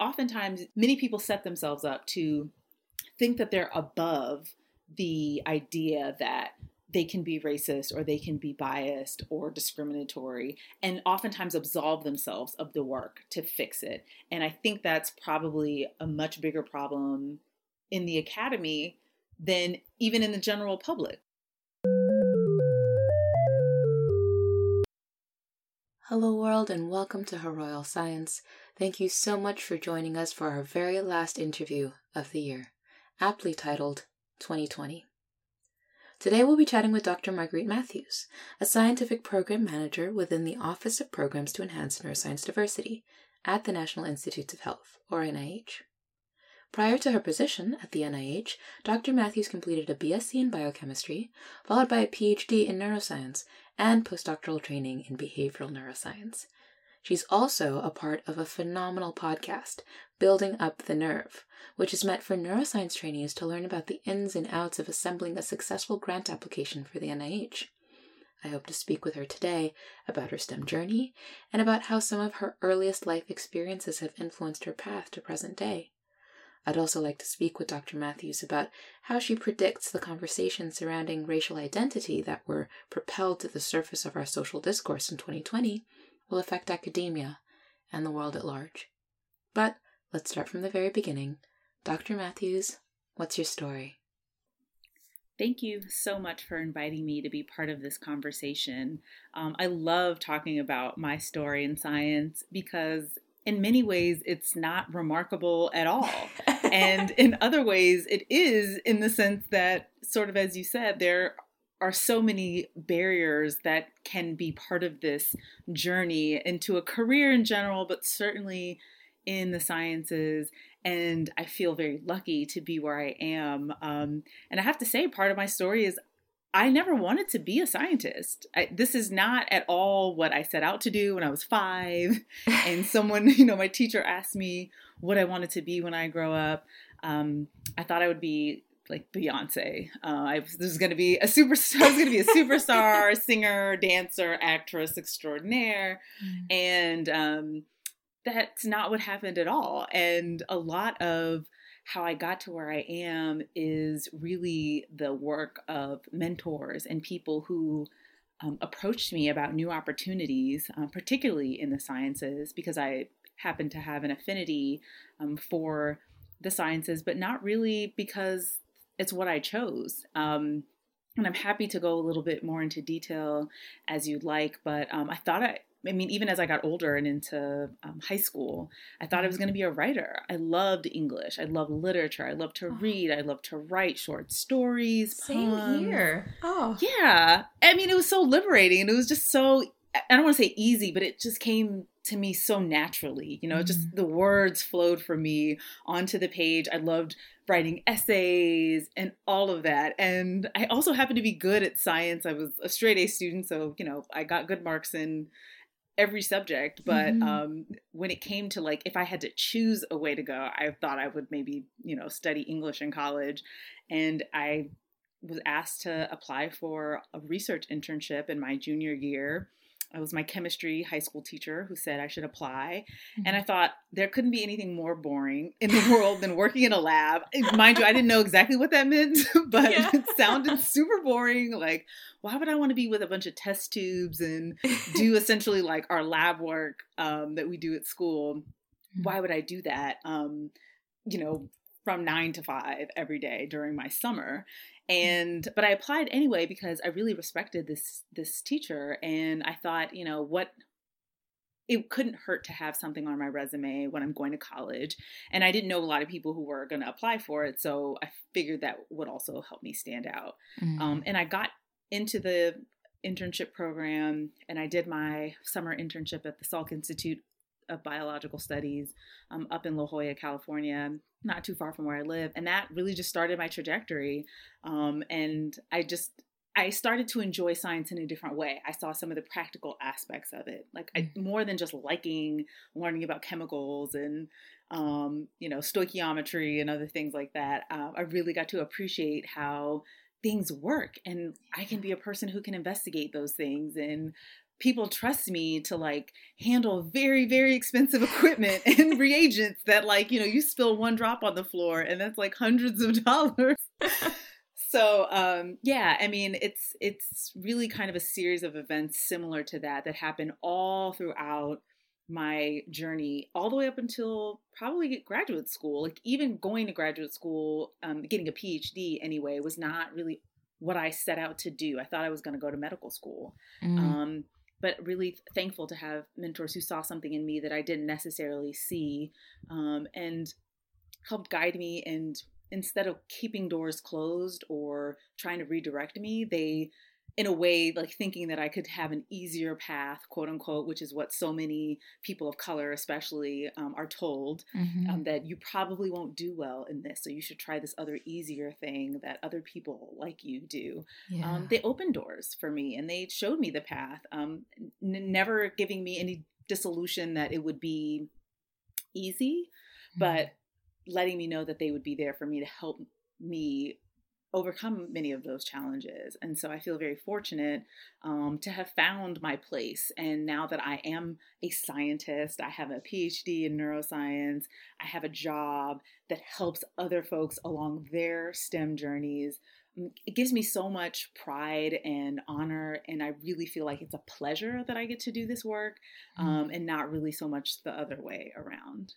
oftentimes many people set themselves up to think that they're above the idea that they can be racist or they can be biased or discriminatory and oftentimes absolve themselves of the work to fix it. And I think that's probably a much bigger problem in the academy than even in the general public. Hello, world, and welcome to Her Royal Science. Thank you so much for joining us for our very last interview of the year, aptly titled 2020. Today we'll be chatting with Dr. Marguerite Matthews, a scientific program manager within the Office of Programs to Enhance Neuroscience Diversity at the National Institutes of Health, or NIH. Prior to her position at the NIH, Dr. Matthews completed a BSc in biochemistry, followed by a PhD in neuroscience and postdoctoral training in behavioral neuroscience. She's also a part of a phenomenal podcast, Building Up the Nerve, which is meant for neuroscience trainees to learn about the ins and outs of assembling a successful grant application for the NIH. I hope to speak with her today about her STEM journey and about how some of her earliest life experiences have influenced her path to present day. I'd also like to speak with Dr. Matthews about how she predicts the conversations surrounding racial identity that were propelled to the surface of our social discourse in 2020 will affect academia and the world at large. But let's start from the very beginning. Dr. Matthews, what's your story? Thank you so much for inviting me to be part of this conversation. Um, I love talking about my story in science because in many ways it's not remarkable at all. and in other ways it is in the sense that sort of as you said there are so many barriers that can be part of this journey into a career in general but certainly in the sciences and I feel very lucky to be where I am. Um, and I have to say, part of my story is I never wanted to be a scientist. I, this is not at all what I set out to do when I was five. and someone, you know, my teacher asked me what I wanted to be when I grow up. Um, I thought I would be like Beyonce. Uh, I was, was going to be a superstar. I was going to be a superstar, singer, dancer, actress extraordinaire, mm. and um, that's not what happened at all. And a lot of how I got to where I am is really the work of mentors and people who um, approached me about new opportunities, um, particularly in the sciences, because I happen to have an affinity um, for the sciences, but not really because it's what I chose. Um, and I'm happy to go a little bit more into detail as you'd like, but um, I thought I, I mean, even as I got older and into um, high school, I thought I was going to be a writer. I loved English. I loved literature. I loved to oh. read. I loved to write short stories, Same poems. here. Oh, yeah. I mean, it was so liberating, and it was just so. I don't want to say easy, but it just came to me so naturally. You know, mm just the words flowed for me onto the page. I loved writing essays and all of that. And I also happened to be good at science. I was a straight A student, so you know, I got good marks in every subject but mm-hmm. um, when it came to like if i had to choose a way to go i thought i would maybe you know study english in college and i was asked to apply for a research internship in my junior year it was my chemistry high school teacher who said I should apply. Mm-hmm. And I thought there couldn't be anything more boring in the world than working in a lab. Mind you, I didn't know exactly what that meant, but yeah. it sounded super boring. Like, why would I want to be with a bunch of test tubes and do essentially like our lab work um, that we do at school? Mm-hmm. Why would I do that? Um, you know, from nine to five every day during my summer. And but i applied anyway because i really respected this this teacher. And i thought you know what it couldn't hurt to have something on my resume when i'm going to college. And i didn't know a lot of people who were going to apply for it. So i figured that would also help me stand out. Mm-hmm. um, and i got into the internship program and i did my summer internship at the salk institute of biological studies um, up in La Jolla, California, not too far from where I live. And that really just started my trajectory. Um, and I just, I started to enjoy science in a different way. I saw some of the practical aspects of it, like I, more than just liking learning about chemicals and, um, you know, stoichiometry and other things like that. Uh, I really got to appreciate how things work and I can be a person who can investigate those things and people trust me to like handle very very expensive equipment and reagents that like you know you spill one drop on the floor and that's like hundreds of dollars. So um yeah i mean it's it's really kind of a series of events similar to that that happen all throughout my journey all the way up until probably graduate school. Like even going to graduate school um, getting a phd anyway was not really what i set out to do. I thought i was going to go to medical school. Mm. um, but really thankful to have mentors who saw something in me that I didn't necessarily see um, and helped guide me. And instead of keeping doors closed or trying to redirect me, they in a way like thinking that I could have an easier path, quote unquote, which is what so many people of color, especially, um, are told mm-hmm. um, that you probably won't do well in this, so you should try this other easier thing that other people like you do. Um, yeah. Um, they opened doors for me and they showed me the path, um, n- never giving me any dissolution that it would be easy, mm-hmm. but letting me know that they would be there for me to help me overcome many of those challenges. And so I feel very fortunate um, to have found my place. And now that I am a scientist, I have a PhD in neuroscience, I have a job that helps other folks along their STEM journeys. Mm, it gives me so much pride and honor, and I really feel like it's a pleasure that I get to do this work mm. um, and not really so much the other way around.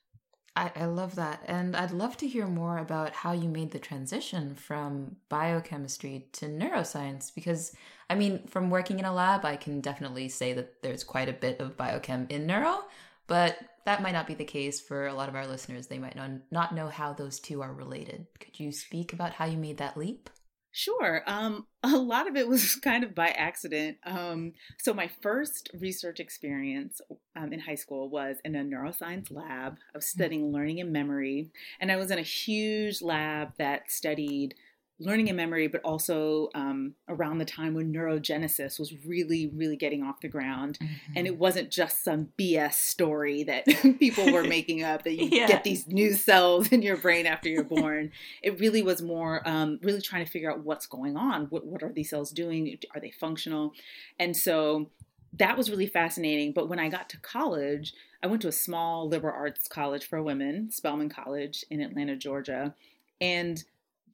I, I love that. And I'd love to hear more about how you made the transition from biochemistry to neuroscience. Because, I mean, from working in a lab, I can definitely say that there's quite a bit of biochem in neuro, but that might not be the case for a lot of our listeners. They might not know how those two are related. Could you speak about how you made that leap? Sure. Um, a lot of it was kind of by accident. Um, so, my first research experience um, in high school was in a neuroscience lab. I was mm. studying learning and memory, and I was in a huge lab that studied learning and memory, but also um, around the time when neurogenesis was really, really getting off the ground. Mm-hmm. And it wasn't just some BS story that people were making up that you yeah. get these new cells in your brain after you're born. it really was more um, really trying to figure out what's going on. What, what are these cells doing? Are they functional? And so that was really fascinating. But when I got to college, I went to a small liberal arts college for women, Spelman College in Atlanta, Georgia. And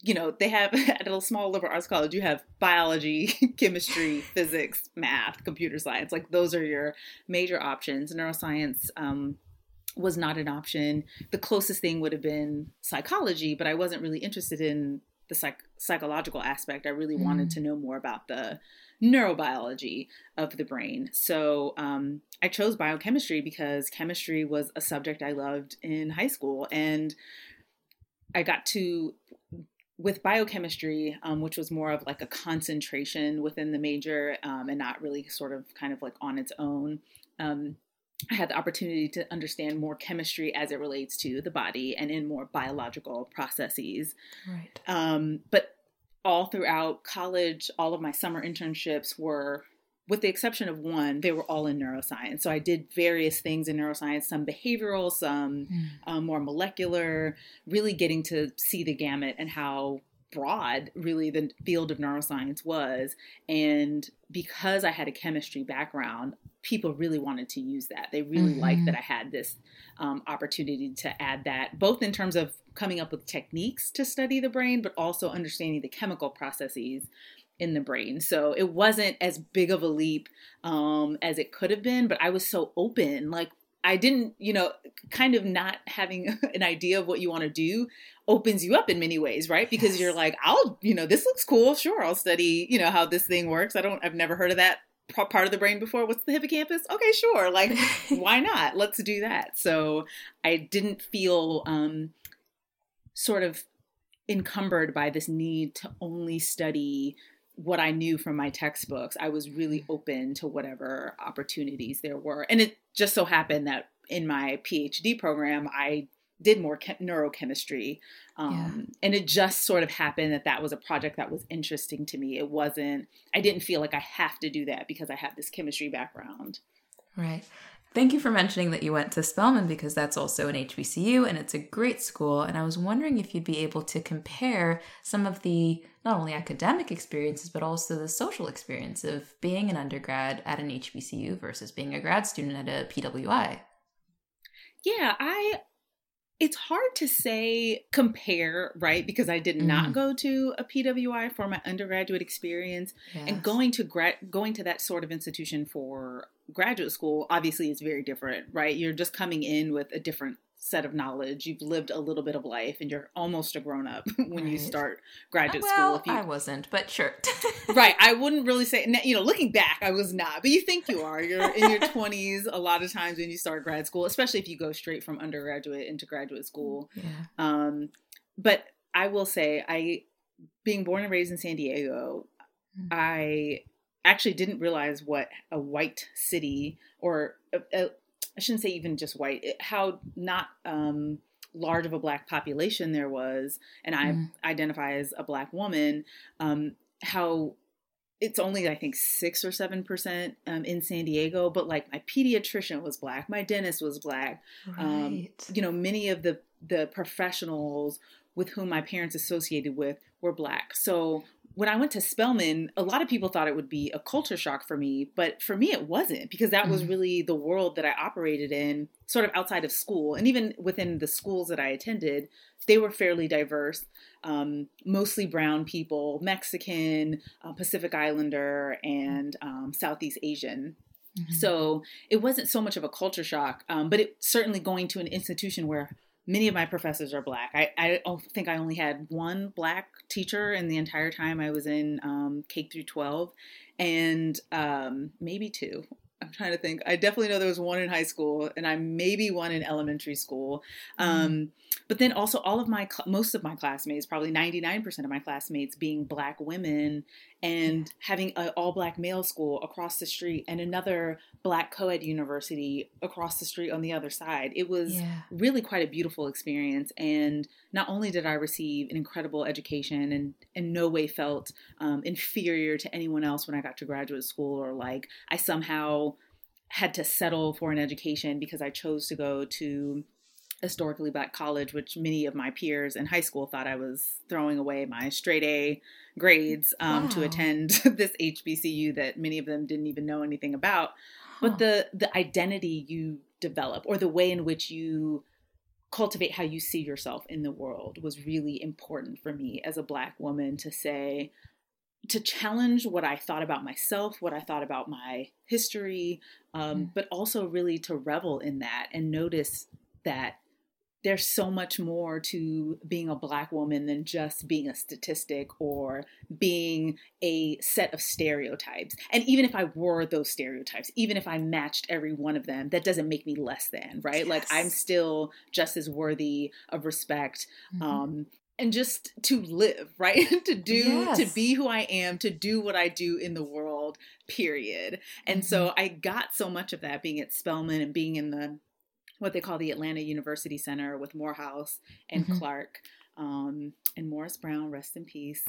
you know, they have at a small liberal arts college, you have biology, chemistry, physics, math, computer science. Like those are your major options. Neuroscience um, was not an option. The closest thing would have been psychology, but I wasn't really interested in the psych- psychological aspect. I really mm. wanted to know more about the neurobiology of the brain. So um, I chose biochemistry because chemistry was a subject I loved in high school. And I got to with biochemistry, um, which was more of like a concentration within the major um, and not really sort of kind of like on its own, um, I had the opportunity to understand more chemistry as it relates to the body and in more biological processes. Right. Um, but all throughout college, all of my summer internships were with the exception of one, they were all in neuroscience. So I did various things in neuroscience, some behavioral, some mm. um, more molecular, really getting to see the gamut and how broad really the field of neuroscience was. And because I had a chemistry background, people really wanted to use that. They really mm-hmm. liked that I had this um, opportunity to add that, both in terms of coming up with techniques to study the brain, but also understanding the chemical processes in the brain. So it wasn't as big of a leap um, as it could have been, but I was so open. Like I didn't, you know, kind of not having an idea of what you want to do opens you up in many ways, right? Because yes. you're like, I'll, you know, this looks cool. Sure, I'll study, you know, how this thing works. I don't, I've never heard of that part of the brain before. What's the hippocampus? Okay, sure. Like, why not? Let's do that. So I didn't feel um, sort of encumbered by this need to only study what I knew from my textbooks, I was really open to whatever opportunities there were. And it just so happened that in my PhD program, I did more neurochemistry. Um, yeah. And it just sort of happened that that was a project that was interesting to me. It wasn't, I didn't feel like I have to do that because I have this chemistry background. Right. Thank you for mentioning that you went to Spelman because that's also an HBCU and it's a great school. And I was wondering if you'd be able to compare some of the not only academic experiences, but also the social experience of being an undergrad at an HBCU versus being a grad student at a PWI. Yeah, I it's hard to say compare, right? Because I did not mm. go to a PWI for my undergraduate experience, yes. and going to grad going to that sort of institution for graduate school obviously is very different, right? You're just coming in with a different set of knowledge. You've lived a little bit of life, and you're almost a grown up when right. you start graduate well, school. You, I wasn't, but sure. right. I wouldn't really say. You know, looking back, I was not, but you think you are. You're in your 20s a lot of times when you start grad school, especially if you go straight from undergraduate into graduate school. Yeah. Um, but I will say, I being born and raised in San Diego, mm-hmm. I actually didn't realize what a white city or a, a, I shouldn't say even just white, it, how not um, large of a black population there was, and I mm. identify as a black woman, um, how it's only I think six or seven percent um, in San Diego, but like my pediatrician was black, my dentist was black. Um, right. Um, you know, many of the the professionals with whom my parents associated with were black. So when I went to Spelman, a lot of people thought it would be a culture shock for me, but for me, it wasn't because that was mm. really the world that I operated in, sort of outside of school. And even within the schools that I attended, they were fairly diverse, um, mostly brown people, Mexican, uh, Pacific Islander, and um, Southeast Asian. Mm-hmm. So it wasn't so much of a culture shock, um, but it certainly going to an institution where many of my professors are black. I, I think I only had one black teacher in the entire time I was in um, K through 12, and um, maybe two. I'm trying to think. I definitely know there was one in high school, and I maybe one in elementary school. Mm-hmm. But then also all of my most of my classmates, probably 99% of my classmates, being black women, and having an all black male school across the street, and another black co-ed university across the street on the other side. It was yeah. really quite a beautiful experience, and not only did I receive an incredible education, and in no way felt um, inferior to anyone else when I got to graduate school, or like I somehow had to settle for an education because I chose to go to historically black college, which many of my peers in high school thought I was throwing away my straight A grades um, wow. to attend this HBCU that many of them didn't even know anything about. Huh. But the the identity you develop or the way in which you cultivate how you see yourself in the world was really important for me as a black woman to say to challenge what I thought about myself, what I thought about my history, um, mm. but also really to revel in that and notice that there's so much more to being a black woman than just being a statistic or being a set of stereotypes. And even if I were those stereotypes, even if I matched every one of them, that doesn't make me less than, right? Yes. Like I'm still just as worthy of respect. Mm-hmm. Um, and just to live, right? to do, yes. to be who I am, to do what I do in the world, period. And mm-hmm. so I got so much of that being at Spelman and being in the what they call the Atlanta University Center with Morehouse and mm-hmm. Clark um, and Morris Brown, rest in peace.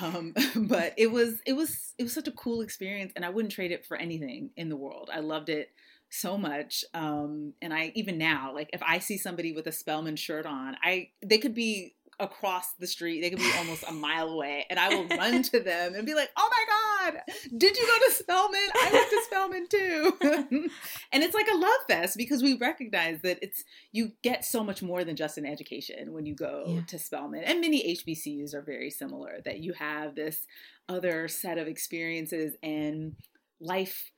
Um, but it was it was it was such a cool experience, and I wouldn't trade it for anything in the world. I loved it so much, um, and I even now, like if I see somebody with a Spelman shirt on, I they could be across the street. They could be almost a mile away, and I will run to them and be like, "Oh my god, did you go to Spelman? I went to Spelman too." and it's like a love fest because we recognize that it's you get so much more than just an education when you go yeah. to Spelman, and many HBCUs are very similar. That you have this other set of experiences and life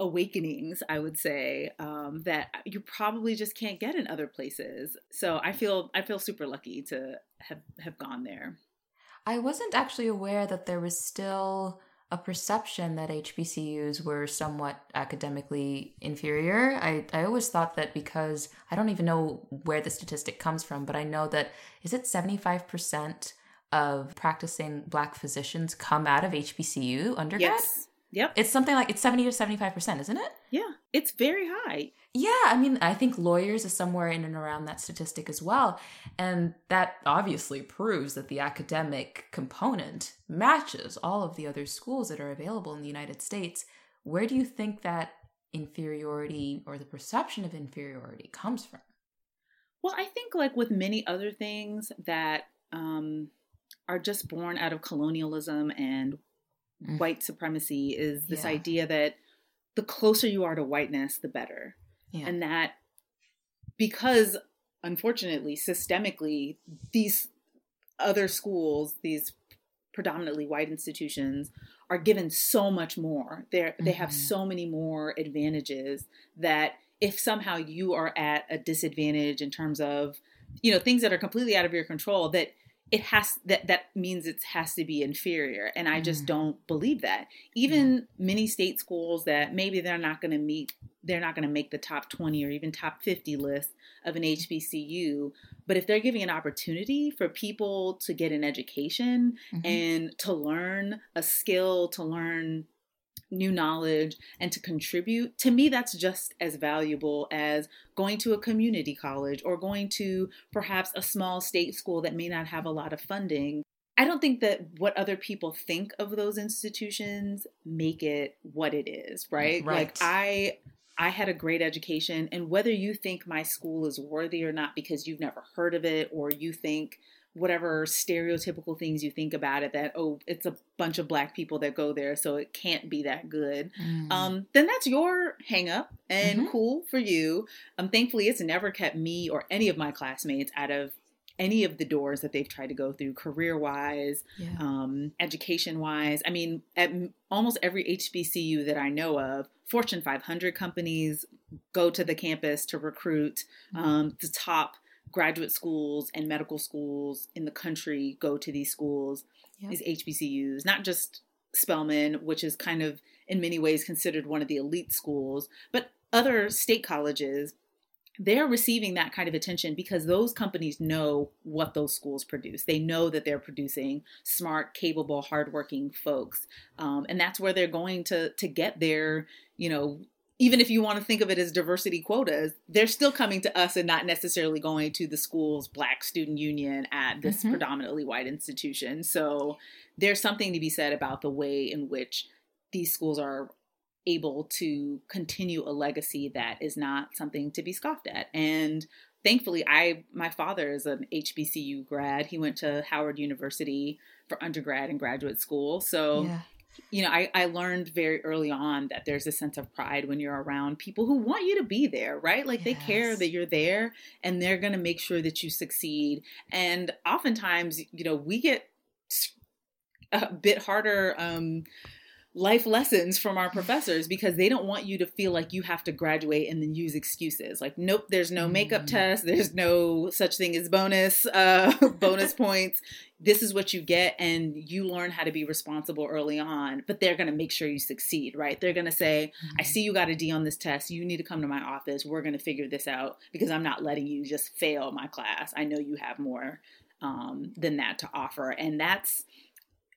awakenings i would say um, that you probably just can't get in other places. So i feel i feel super lucky to have have gone there. I wasn't actually aware that there was still a perception that hbcus were somewhat academically inferior. I i always thought that because i don't even know where the statistic comes from but i know that is it 75% of practicing black physicians come out of hbcu undergrad? Yes Yep. It's something like it's 70 to 75%, isn't it? Yeah. It's very high. Yeah, I mean, I think lawyers is somewhere in and around that statistic as well. And that obviously proves that the academic component matches all of the other schools that are available in the United States. Where do you think that inferiority or the perception of inferiority comes from? Well, I think, like with many other things that um, are just born out of colonialism and mm. white supremacy, is this yeah. idea that the closer you are to whiteness, the better. Yeah. And that because, unfortunately, systemically, these other schools, these predominantly white institutions, are given so much more. They mm-hmm. they have mm-hmm. so many more advantages that if somehow you are at a disadvantage in terms of you know things that are completely out of your control that it has that that means it has to be inferior and i just mm. don't believe that even many state schools that maybe they're not going to meet they're not going to make the top 20 or even top 50 list of an hbcu but if they're giving an opportunity for people to get an education mm-hmm. and to learn a skill to learn new knowledge and to contribute, to me, that's just as valuable as going to a community college or going to perhaps a small state school that may not have a lot of funding. I don't think that what other people think of those institutions make it what it is, right? right. Like I I had a great education and whether you think my school is worthy or not because you've never heard of it or you think whatever stereotypical things you think about it that oh it's a bunch of black people that go there so it can't be that good mm. um, then that's your hang up and mm-hmm. cool for you um, thankfully it's never kept me or any of my classmates out of any of the doors that they've tried to go through career wise yeah. um, education wise i mean at almost every hbcu that i know of fortune 500 companies go to the campus to recruit mm-hmm. um, the top graduate schools and medical schools in the country go to these schools, yep. these HBCUs, not just Spelman, which is kind of in many ways considered one of the elite schools, but other state colleges. They're receiving that kind of attention because those companies know what those schools produce. They know that they're producing smart, capable, hardworking folks, um, and that's where they're going to to get their, you know, even if you want to think of it as diversity quotas, they're still coming to us and not necessarily going to the school's black student union at this mm-hmm. predominantly white institution. So there's something to be said about the way in which these schools are able to continue a legacy that is not something to be scoffed at. And thankfully, I my father is an HBCU grad. He went to Howard University for undergrad and graduate school. So yeah you know, I, I learned very early on that there's a sense of pride when you're around people who want you to be there, right? Like yes. they care that you're there and they're going to make sure that you succeed. And oftentimes, you know, we get a bit harder um, life lessons from our professors because they don't want you to feel like you have to graduate and then use excuses. Like nope there's no makeup mm. test. There's no such thing as bonus uh, bonus points. This is what you get and you learn how to be responsible early on but they're going to make sure you succeed right? They're going to say mm. i mm-hmm. see you got a d on this test. You need to come to my office. We're going to figure this out because i'm not letting you just fail my class. I know you have more um, than that to offer. And that's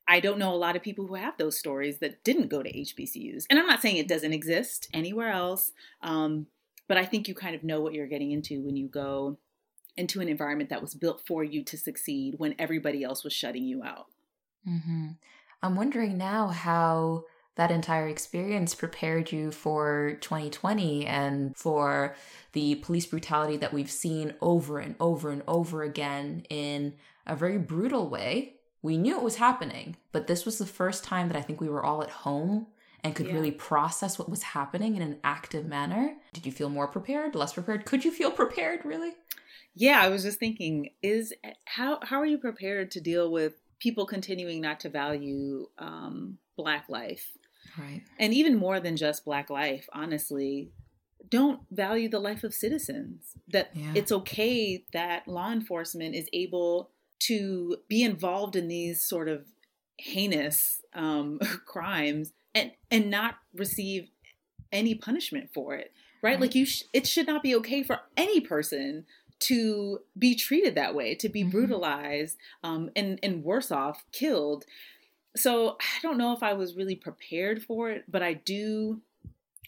I don't know a lot of people who have those stories that didn't go to HBCUs. And I'm not saying it doesn't exist anywhere else, um, but I think you kind of know what you're getting into when you go into an environment that was built for you to succeed when everybody else was shutting you out. Mm-hmm. I'm wondering now how that entire experience prepared you for 2020 and for the police brutality that we've seen over and over and over again in a very brutal way we knew it was happening, but this was the first time that I think we were all at home and could yeah. really process what was happening in an active manner. Did you feel more prepared, less prepared? Could you feel prepared really? Yeah, I was just thinking is how how are you prepared to deal with people continuing not to value um, black life? Right. And even more than just black life, honestly, don't value the life of citizens. That yeah. it's okay that law enforcement is able to be involved in these sort of heinous um, crimes and and not receive any punishment for it right, right. like you sh- it should not be okay for any person to be treated that way to be mm-hmm. brutalized um, and and worse off killed so i don't know if i was really prepared for it but i do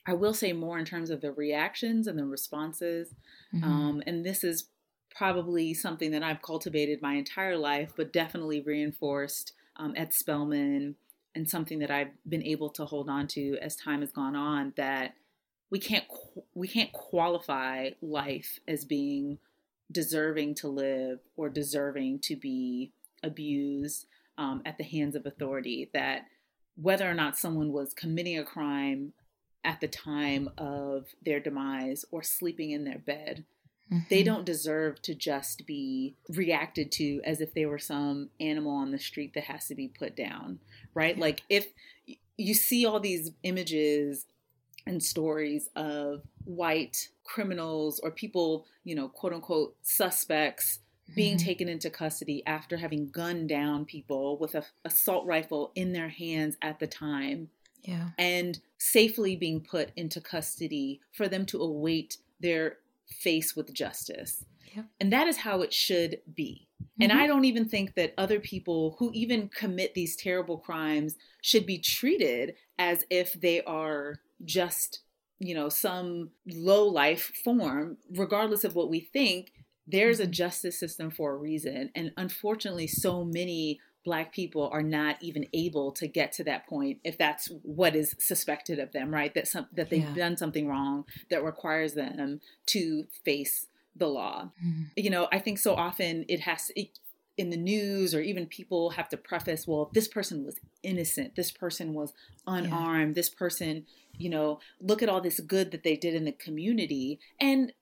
i will say more in terms of the reactions and the responses mm-hmm. um, and this is probably something that I've cultivated my entire life, but definitely reinforced um, at Spelman and something that I've been able to hold on to as time has gone on that we can't we can't qualify life as being deserving to live or deserving to be abused um, at the hands of authority. That whether or not someone was committing a crime at the time of their demise or sleeping in their bed, mm-hmm. they don't deserve to just be reacted to as if they were some animal on the street that has to be put down, right? Yeah. Like if you see all these images and stories of white criminals or people, you know, quote unquote suspects being mm-hmm. taken into custody after having gunned down people with a assault rifle in their hands at the time. Yeah. And safely being put into custody for them to await their face with justice. Yeah. And that is how it should be. Mm-hmm. And I don't even think that other people who even commit these terrible crimes should be treated as if they are just, you know, some low life form, regardless of what we think. There's a mm-hmm. justice system for a reason. And unfortunately, so many black people are not even able to get to that point if that's what is suspected of them right that some that they've yeah. done something wrong that requires them to face the law mm-hmm. you know i think so often it has it, in the news or even people have to preface well this person was innocent this person was unarmed yeah. this person you know look at all this good that they did in the community and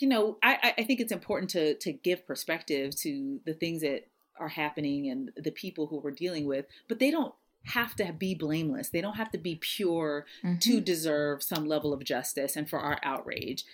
you know i i think it's important to to give perspective to the things that are happening and the people who we're dealing with but they don't have to be blameless they don't have to be pure mm-hmm. to deserve some level of justice and for our outrage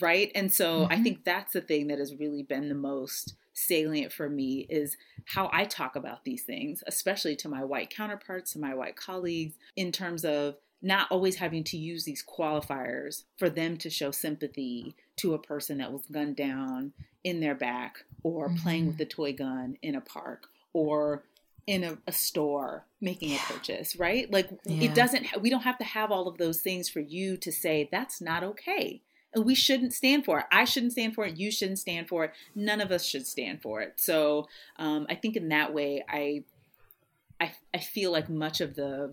right and so mm-hmm. i think that's the thing that has really been the most salient for me is how I talk about these things, especially to my white counterparts, to my white colleagues, in terms of not always having to use these qualifiers for them to show sympathy to a person that was gunned down in their back or mm-hmm. playing with a toy gun in a park or in a, a store making yeah. a purchase, right? Like yeah. it doesn't, we don't have to have all of those things for you to say that's not okay and we shouldn't stand for it. I shouldn't stand for it. You shouldn't stand for it. None of us should stand for it. So um, I think in that way, I, I, I feel like much of the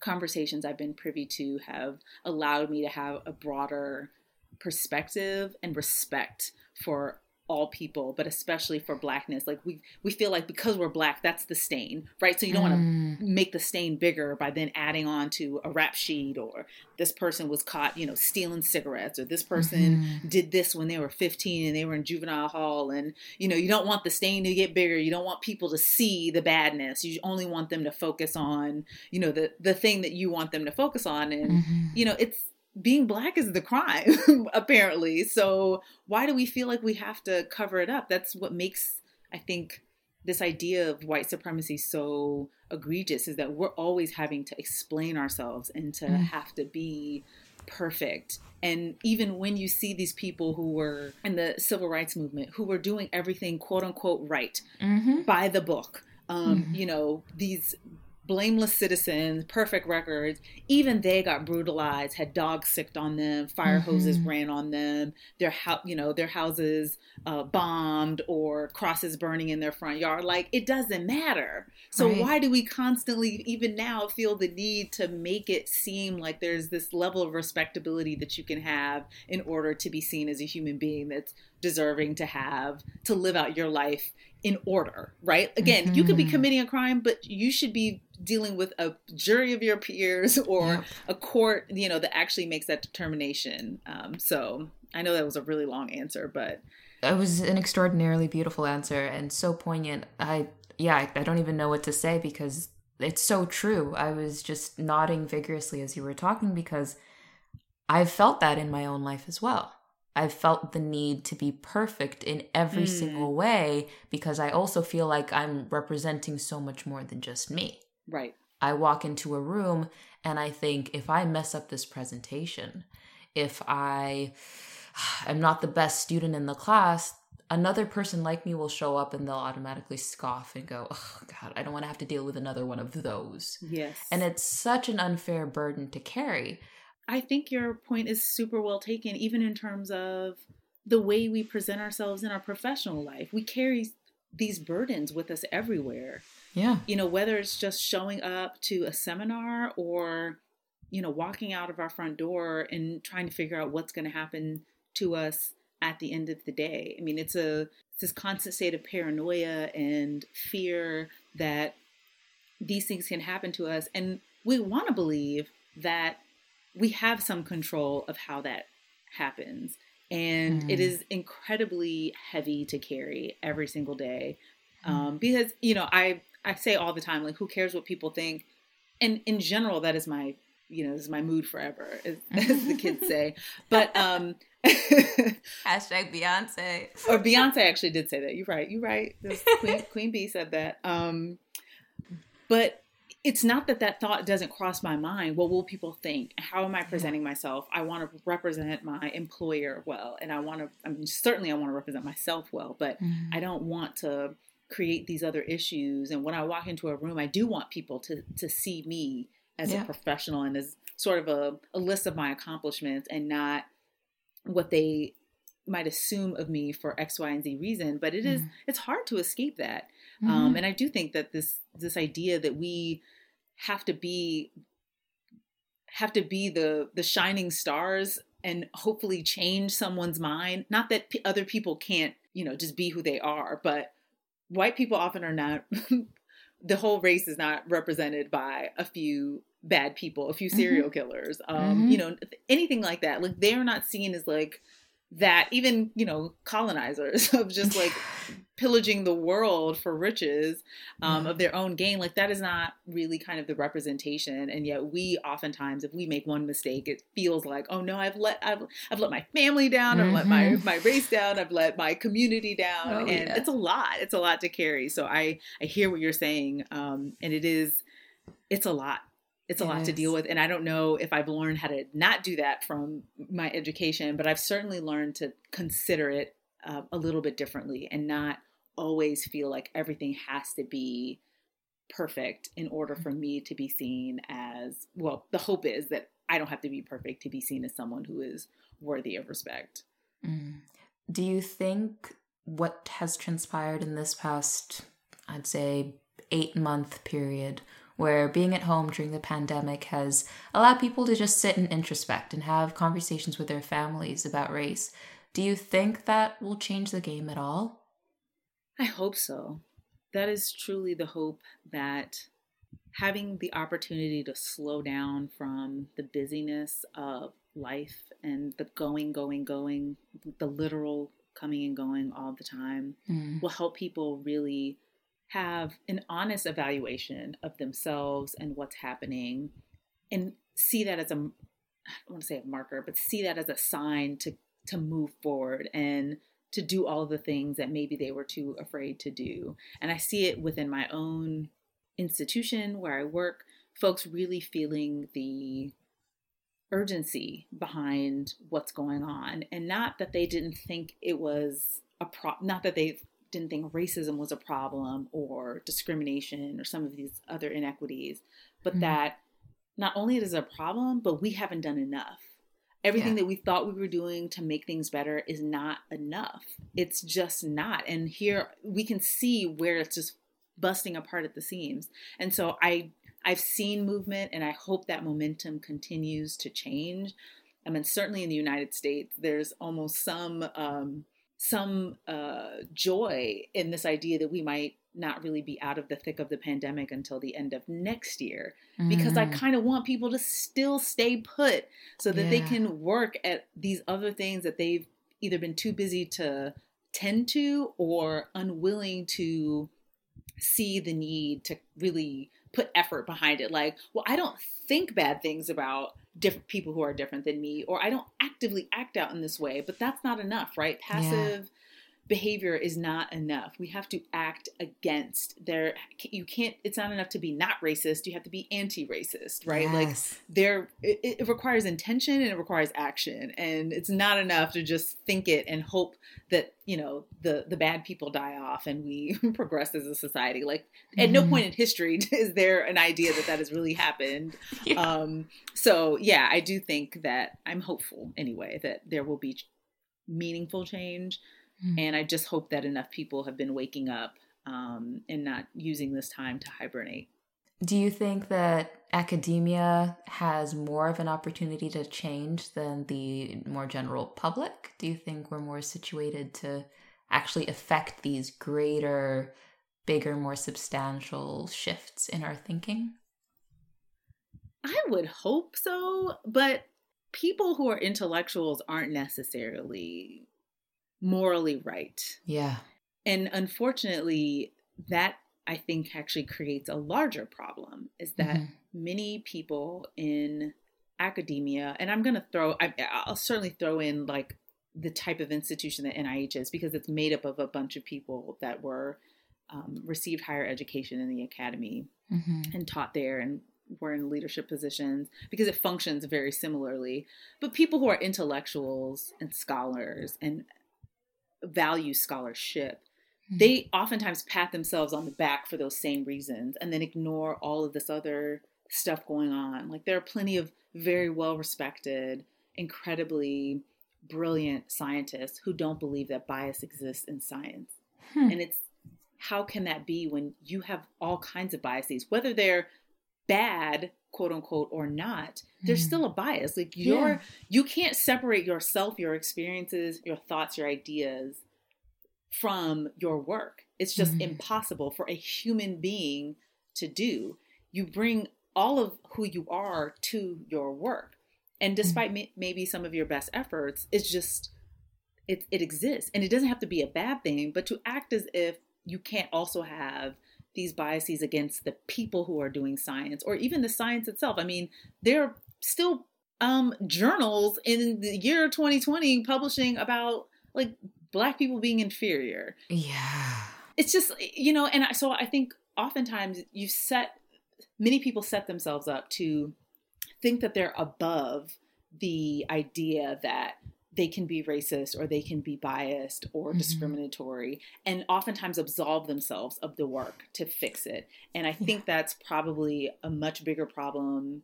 conversations I've been privy to have allowed me to have a broader perspective and respect for all people, but especially for blackness. Like we we feel like because we're black, that's the stain, right? So you don't mm. want to make the stain bigger by then adding on to a rap sheet or this person was caught, you know, stealing cigarettes or this person mm-hmm. did this when they were 15 and they were in juvenile hall and you know, you don't want the stain to get bigger. You don't want people to see the badness. You only want them to focus on, you know, the the thing that you want them to focus on and mm-hmm. you know, it's being black is the crime apparently so why do we feel like we have to cover it up that's what makes i think this idea of white supremacy so egregious is that we're always having to explain ourselves and to mm. have to be perfect and even when you see these people who were in the civil rights movement who were doing everything quote unquote right mm-hmm. by the book um, mm-hmm. you know these blameless citizens, perfect records. Even they got brutalized, had dogs sicked on them, fire mm-hmm. hoses ran on them, their house, you know, their houses uh, bombed or crosses burning in their front yard. Like it doesn't matter. So right. why do we constantly, even now, feel the need to make it seem like there's this level of respectability that you can have in order to be seen as a human being that's deserving to have to live out your life in order, right? Again, mm-hmm. you could be mm-hmm. committing a crime, but you should be dealing with a jury of your peers or yeah. a court, you know, that actually makes that determination. Um, so I know that was a really long answer, but it was an extraordinarily beautiful answer and so poignant. I yeah, I, I don't even know what to say because it's so true. I was just nodding vigorously as you were talking because I've felt that in my own life as well. I've felt the need to be perfect in every mm. single way because I also feel like I'm representing so much more than just me. Right. I walk into a room and I think if I mess up this presentation, if I am not the best student in the class, another person like me will show up and they'll automatically scoff and go, oh, God, I don't want to have to deal with another one of those. Yes. And it's such an unfair burden to carry. I think your point is super well taken, even in terms of the way we present ourselves in our professional life. We carry these burdens with us everywhere. Yeah. You know, whether it's just showing up to a seminar or you know, walking out of our front door and trying to figure out what's going to happen to us at the end of the day. I mean, it's a it's this constant state of paranoia and fear that these things can happen to us, and we want to believe that we have some control of how that happens. And mm. it is incredibly heavy to carry every single day. Um, because, you know, I, I say all the time, like, who cares what people think? And in general, that is my, you know, this is my mood forever, as, as the kids say. But, um, hashtag Beyonce. or Beyonce actually did say that. You're right. You're right. Queen, Queen Bee said that. Um, but it's not that that thought doesn't cross my mind. What will people think? How am I presenting myself? I want to represent my employer well, and I want to. I mean, certainly I want to represent myself well, but mm-hmm. I don't want to create these other issues. And when I walk into a room, I do want people to to see me as yeah. a professional and as sort of a, a list of my accomplishments, and not what they might assume of me for X, Y, and Z reason. But it is, mm-hmm. it's hard to escape that. Um, mm-hmm. Um, and I do think that this this idea that we have to be have to be the the shining stars and hopefully change someone's mind. Not that p- other people can't, you know, just be who they are, but white people often are not. the whole race is not represented by a few bad people, a few serial mm-hmm. killers, um, mm-hmm. you know, anything like that. Like they're not seen as like that even you know colonizers of just like pillaging the world for riches um, of their own gain like that is not really kind of the representation. And yet we oftentimes if we make one mistake it feels like oh no i've let i've, I've let my family down. Mm-hmm. i've let my mm-hmm. my race down. I've let my community down. Oh, and yeah. it's a lot. It's a lot to carry. So i i hear what you're saying um, and it is it's a lot it's a lot to deal with and i don't know if i've learned how to not do that from my education but i've certainly learned to consider it uh, a little bit differently and not always feel like everything has to be perfect in order for me to be seen as well the hope is that i don't have to be perfect to be seen as someone who is worthy of respect mm. do you think what has transpired in this past i'd say eight month period where being at home during the pandemic has allowed people to just sit and introspect and have conversations with their families about race. Do you think that will change the game at all? I hope so. That is truly the hope that having the opportunity to slow down from the busyness of life and the going, going, going, the literal coming and going all the time mm. will help people really have an honest evaluation of themselves and what's happening and see that as a I don't want to say a marker, but see that as a sign to to move forward and to do all the things that maybe they were too afraid to do. And I see it within my own institution where I work, folks really feeling the urgency behind what's going on and not that they didn't think it was a pro not that they didn't think racism was a problem or discrimination or some of these other inequities, but mm-hmm. that not only is it a problem, but we haven't done enough. Everything yeah. that we thought we were doing to make things better is not enough. It's just not. And here we can see where it's just busting apart at the seams. And so I I've seen movement and I hope that momentum continues to change. I mean, certainly in the United States, there's almost some um, some uh, joy in this idea that we might not really be out of the thick of the pandemic until the end of next year mm. because I mm. kind of want people to still stay put so that yeah. they can work at these other things that they've either been too busy to tend to or unwilling to see the need to really put effort behind it like well I don't think bad things about different people who are different than me or I don't actively act out in this way, but that's not enough, right? Passive behavior is not enough. We have to act against there. You can't, it's not enough to be not racist. You have to be anti racist, right? Yes. Like there, it, it, requires intention and it requires action. And it's not enough to just think it and hope that, you know, the, the bad people die off and we progress as a society. Like at mm-hmm. no point in history is there an idea that that has really happened. Yeah. Um, so yeah, I do think that I'm hopeful anyway, that there will be meaningful change Mm-hmm. And I just hope that enough people have been waking up um, and not using this time to hibernate. Do you think that academia has more of an opportunity to change than the more general public? Do you think we're more situated to actually affect these greater, bigger, more substantial shifts in our thinking? I would hope so, but people who are intellectuals aren't necessarily morally right. Yeah. And unfortunately, that I think actually creates a larger problem is that mm-hmm. many people in academia, and I'm going to throw, I, will certainly throw in like the type of institution that NIH is because it's made up of a bunch of people that were um, received higher education in the academy mm-hmm. and taught there and were in leadership positions because it functions very similarly. But people who are intellectuals and scholars and value scholarship, mm-hmm. they oftentimes pat themselves on the back for those same reasons and then ignore all of this other stuff going on. Like there are plenty of very well respected, incredibly brilliant scientists who don't believe that bias exists in science. Hmm. And it's how can that be when you have all kinds of biases, whether they're bad quote unquote or not there's mm. still a bias like you're yeah. you can't separate yourself your experiences your thoughts your ideas from your work it's just mm. impossible for a human being to do you bring all of who you are to your work and mm-hmm. despite mm. maybe some of your best efforts it's just it, it exists and it doesn't have to be a bad thing but to act as if you can't also have these biases against the people who are doing science or even the science itself. I mean, there are still um, journals in the year 2020 publishing about like black people being inferior. Yeah. It's just, you know, and so I think oftentimes you set, many people set themselves up to think that they're above the idea that they can be racist or they can be biased or mm-hmm. discriminatory and oftentimes absolve themselves of the work to fix it. And I think yeah. that's probably a much bigger problem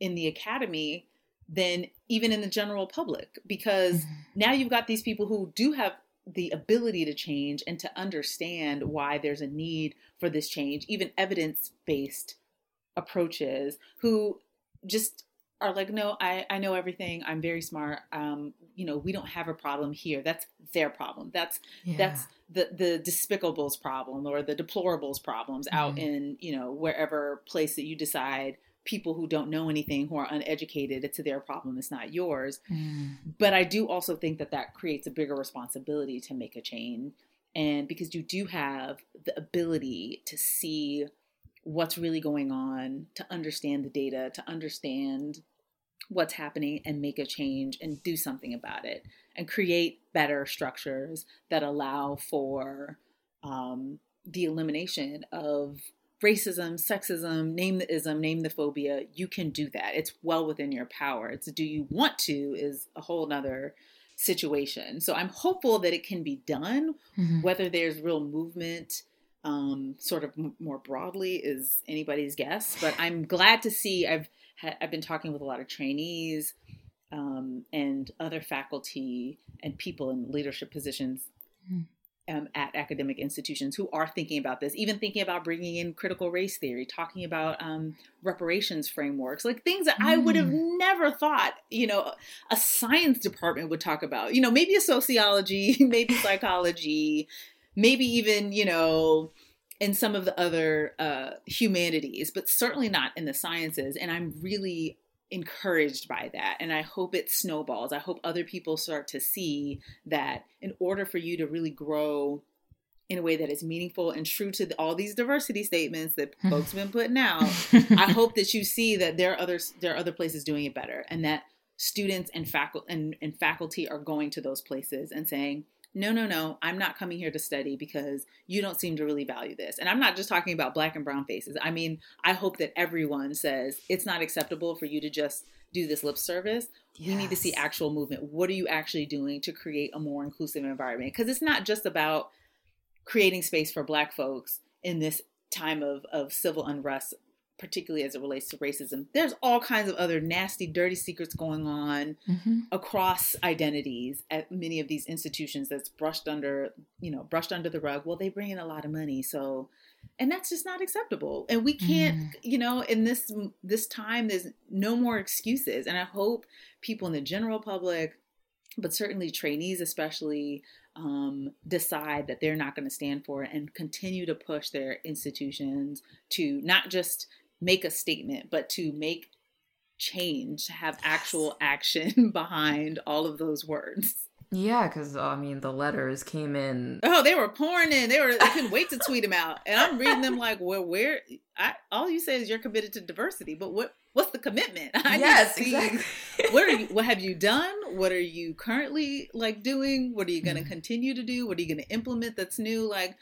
in the academy than even in the general public because mm-hmm. now you've got these people who do have the ability to change and to understand why there's a need for this change, even evidence based approaches, who just are like, no, I, I know everything. I'm very smart. Um, you know, we don't have a problem here. That's their problem. That's yeah. that's the the despicables problem or the deplorables problems mm. out in you know wherever place that you decide people who don't know anything who are uneducated it's their problem it's not yours mm. but i do also think that that creates a bigger responsibility to make a change and because you do have the ability to see what's really going on to understand the data to understand what's happening and make a change and do something about it and create better structures that allow for um, the elimination of racism, sexism, name the ism, name the phobia. You can do that. It's well within your power. It's do you want to is a whole nother situation. So I'm hopeful that it can be done. Mm-hmm. Whether there's real movement, um, sort of m- more broadly, is anybody's guess. But I'm glad to see. I've ha- I've been talking with a lot of trainees um, and other faculty and people in leadership positions mm. um, at academic institutions who are thinking about this, even thinking about bringing in critical race theory, talking about um, reparations frameworks, like things that mm. I would have hmm. never thought, you know, a science department would talk about. You know, maybe a sociology, maybe psychology, maybe even, you know, in some of the other uh, humanities, but certainly not in the sciences. And I'm really encouraged by that. And I hope it snowballs. I hope other people start to see that in order for you to really grow in a way that is meaningful and true to the, all these diversity statements that folks have been putting out, I hope that you see that there are other there are other places doing it better, and that students and faculty and, and faculty are going to those places and saying, no, no, no, I'm not coming here to study because you don't seem to really value this. And I'm not just talking about black and brown faces. I mean, I hope that everyone says it's not acceptable for you to just do this lip service. Yes. We need to see actual movement. What are you actually doing to create a more inclusive environment? Because it's not just about creating space for black folks in this time of, of civil unrest particularly as it relates to racism. There's all kinds of other nasty, dirty secrets going on mm-hmm. across identities at many of these institutions that's brushed under, you know, brushed under the rug. Well, they bring in a lot of money, so and that's just not acceptable and we can't mm. you know in this this time there's no more excuses and i hope people in the general public but certainly trainees especially um, decide that they're not going to stand for it and continue to push their institutions to not just make a statement but to make change have actual action behind all of those words yeah, because I mean, the letters came in. Oh, they were pouring in. They were. They couldn't wait to tweet them out, and I'm reading them like, well, where? I all you say is you're committed to diversity, but what? What's the commitment? I yes, exactly. what are you? What have you done? What are you currently like doing? What are you going to mm. continue to do? What are you going to implement that's new? Like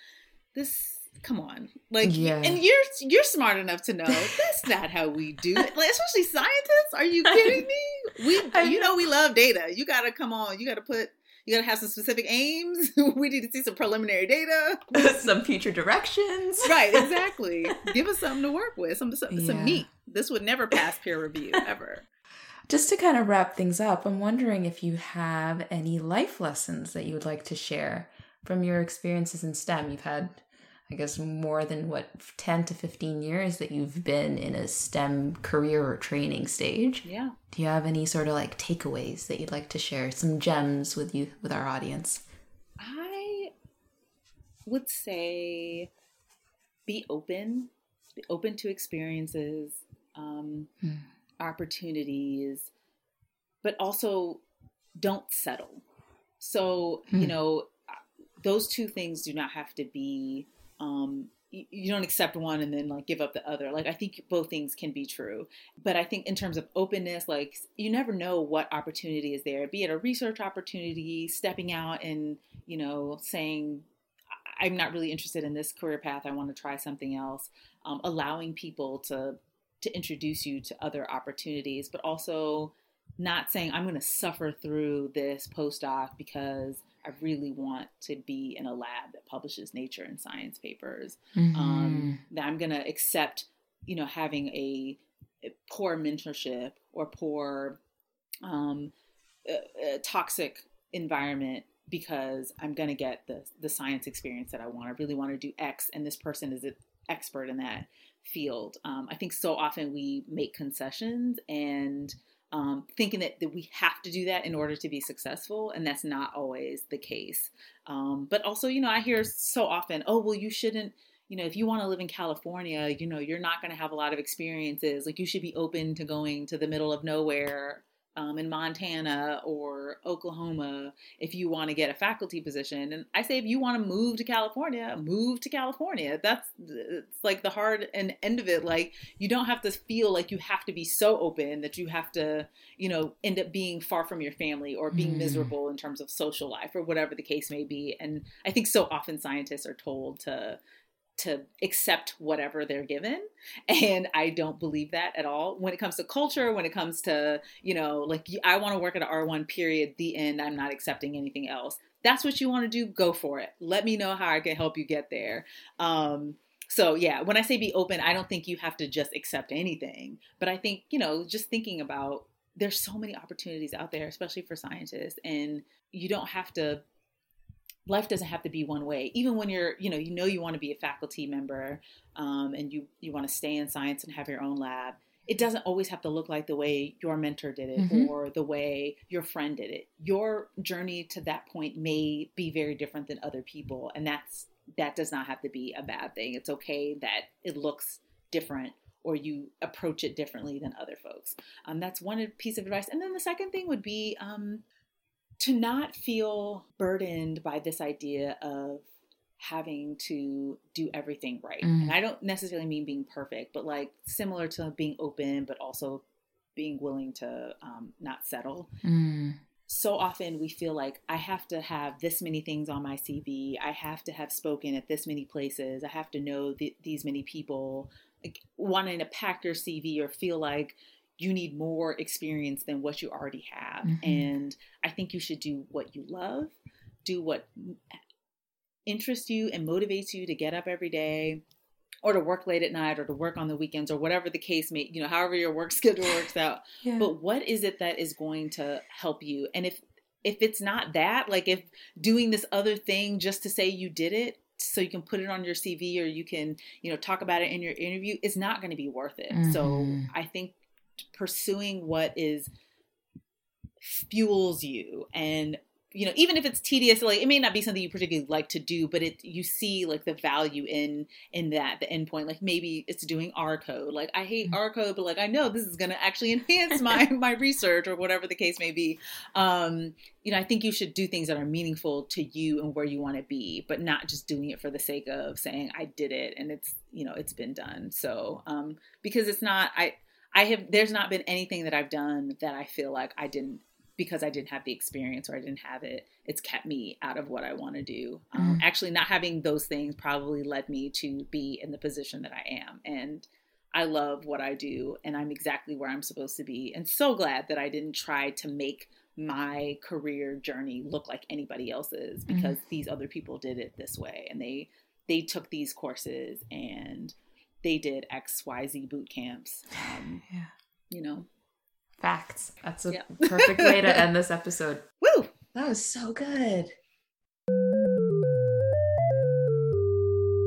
this come on. Like yeah. and you're you're smart enough to know that's not how we do it. Like, especially scientists. Are you kidding me? We you know we love data. You gotta come on. You gotta put you gotta have some specific aims. We need to see some preliminary data. Some future directions. Right exactly. Give us something to work with. Some some, yeah. some meat. This would never pass peer review ever. Just to kind of wrap things up i'm wondering if you have any life lessons that you would like to share from your experiences in stem. You've had I guess more than what 10 to 15 years that you've been in a STEM career or training stage. Yeah. Do you have any sort of like takeaways that you'd like to share, some gems with you with our audience? I would say be open, be open to experiences, um, hmm. opportunities, but also don't settle. So, hmm. you know, those two things do not have to be um, you, don't accept one and then like give up the other. Like I think both things can be true, but I think in terms of openness, like you never know what opportunity is there. Be it a research opportunity, stepping out and you know saying I'm not really interested in this career path. I want to try something else. Um, allowing people to to introduce you to other opportunities, but also not saying I'm going to suffer through this postdoc because I really want to be in a lab that publishes nature and science papers. Mm-hmm. Um, that I'm going to accept, you know, having a, a poor mentorship or poor um, a, a toxic environment because I'm going to get the the science experience that I want. I really want to do X, and this person is an expert in that field. Um, I think so often we make concessions and um, thinking that, that we have to do that in order to be successful, and that's not always the case. Um, but also, you know, I hear so often, oh, well, you shouldn't, you know, if you want to live in California, you know, you're not going to have a lot of experiences. Like, you should be open to going to the middle of nowhere um, in Montana or Oklahoma if you want to get a faculty position. And I say if you want to move to California, move to California. That's it's like the hard and end of it. Like you don't have to feel like you have to be so open that you have to, you know, end up being far from your family or being mm. miserable in terms of social life or whatever the case may be. And I think so often scientists are told to to accept whatever they're given. And i don't believe that at all. When it comes to culture when it comes to you know like i want to work at an r1 period the end i'm not accepting anything else. That's what you want to do go for it. Let me know how i can help you get there. Um, so yeah when i say be open i don't think you have to just accept anything. But i think you know just thinking about there's so many opportunities out there especially for scientists and you don't have to life doesn't have to be one way. Even when you're you know you know you want to be a faculty member um, and you you want to stay in science and have your own lab it doesn't always have to look like the way your mentor did it mm-hmm. or the way your friend did it. Your journey to that point may be very different than other people and that's that does not have to be a bad thing. It's okay that it looks different or you approach it differently than other folks. Um, that's one piece of advice. And then the second thing would be um, to not feel burdened by this idea of having to do everything right. Mm. And I don't necessarily mean being perfect, but like similar to being open, but also being willing to um, not settle. Mm. So often we feel like I have to have this many things on my CV. I have to have spoken at this many places. I have to know th- these many people. Like wanting to pack your CV or feel like you need more experience than what you already have. Mm-hmm. And I think you should do what you love, do what interests you and motivates you to get up every day or to work late at night or to work on the weekends or whatever the case may, you know, however your work schedule works out. yeah. But what is it that is going to help you? And if if it's not that, like if doing this other thing just to say you did it so you can put it on your CV or you can, you know, talk about it in your interview is not going to be worth it. Mm-hmm. So I think pursuing what is fuels you. And you know even if it's tedious like it may not be something you particularly like to do but it you see like the value in in that the endpoint like maybe it's doing r code. Like i hate mm-hmm. r code but like i know this is going to actually enhance my my research or whatever the case may be. Um you know i think you should do things that are meaningful to you and where you want to be but not just doing it for the sake of saying i did it and it's you know it's been done. So um because it's not i i have there's not been anything that i've done that i feel like i didn't because I didn't have the experience or I didn't have it, it's kept me out of what I want to do. Um, mm. Actually, not having those things probably led me to be in the position that I am. And I love what I do and I'm exactly where I'm supposed to be. And so glad that I didn't try to make my career journey look like anybody else's mm-hmm. because mm. these other people did it this way and they they took these courses and they did XYZ boot camps. Um, yeah. You know, Facts. That's a yeah. perfect way to end this episode. Woo! That was so good.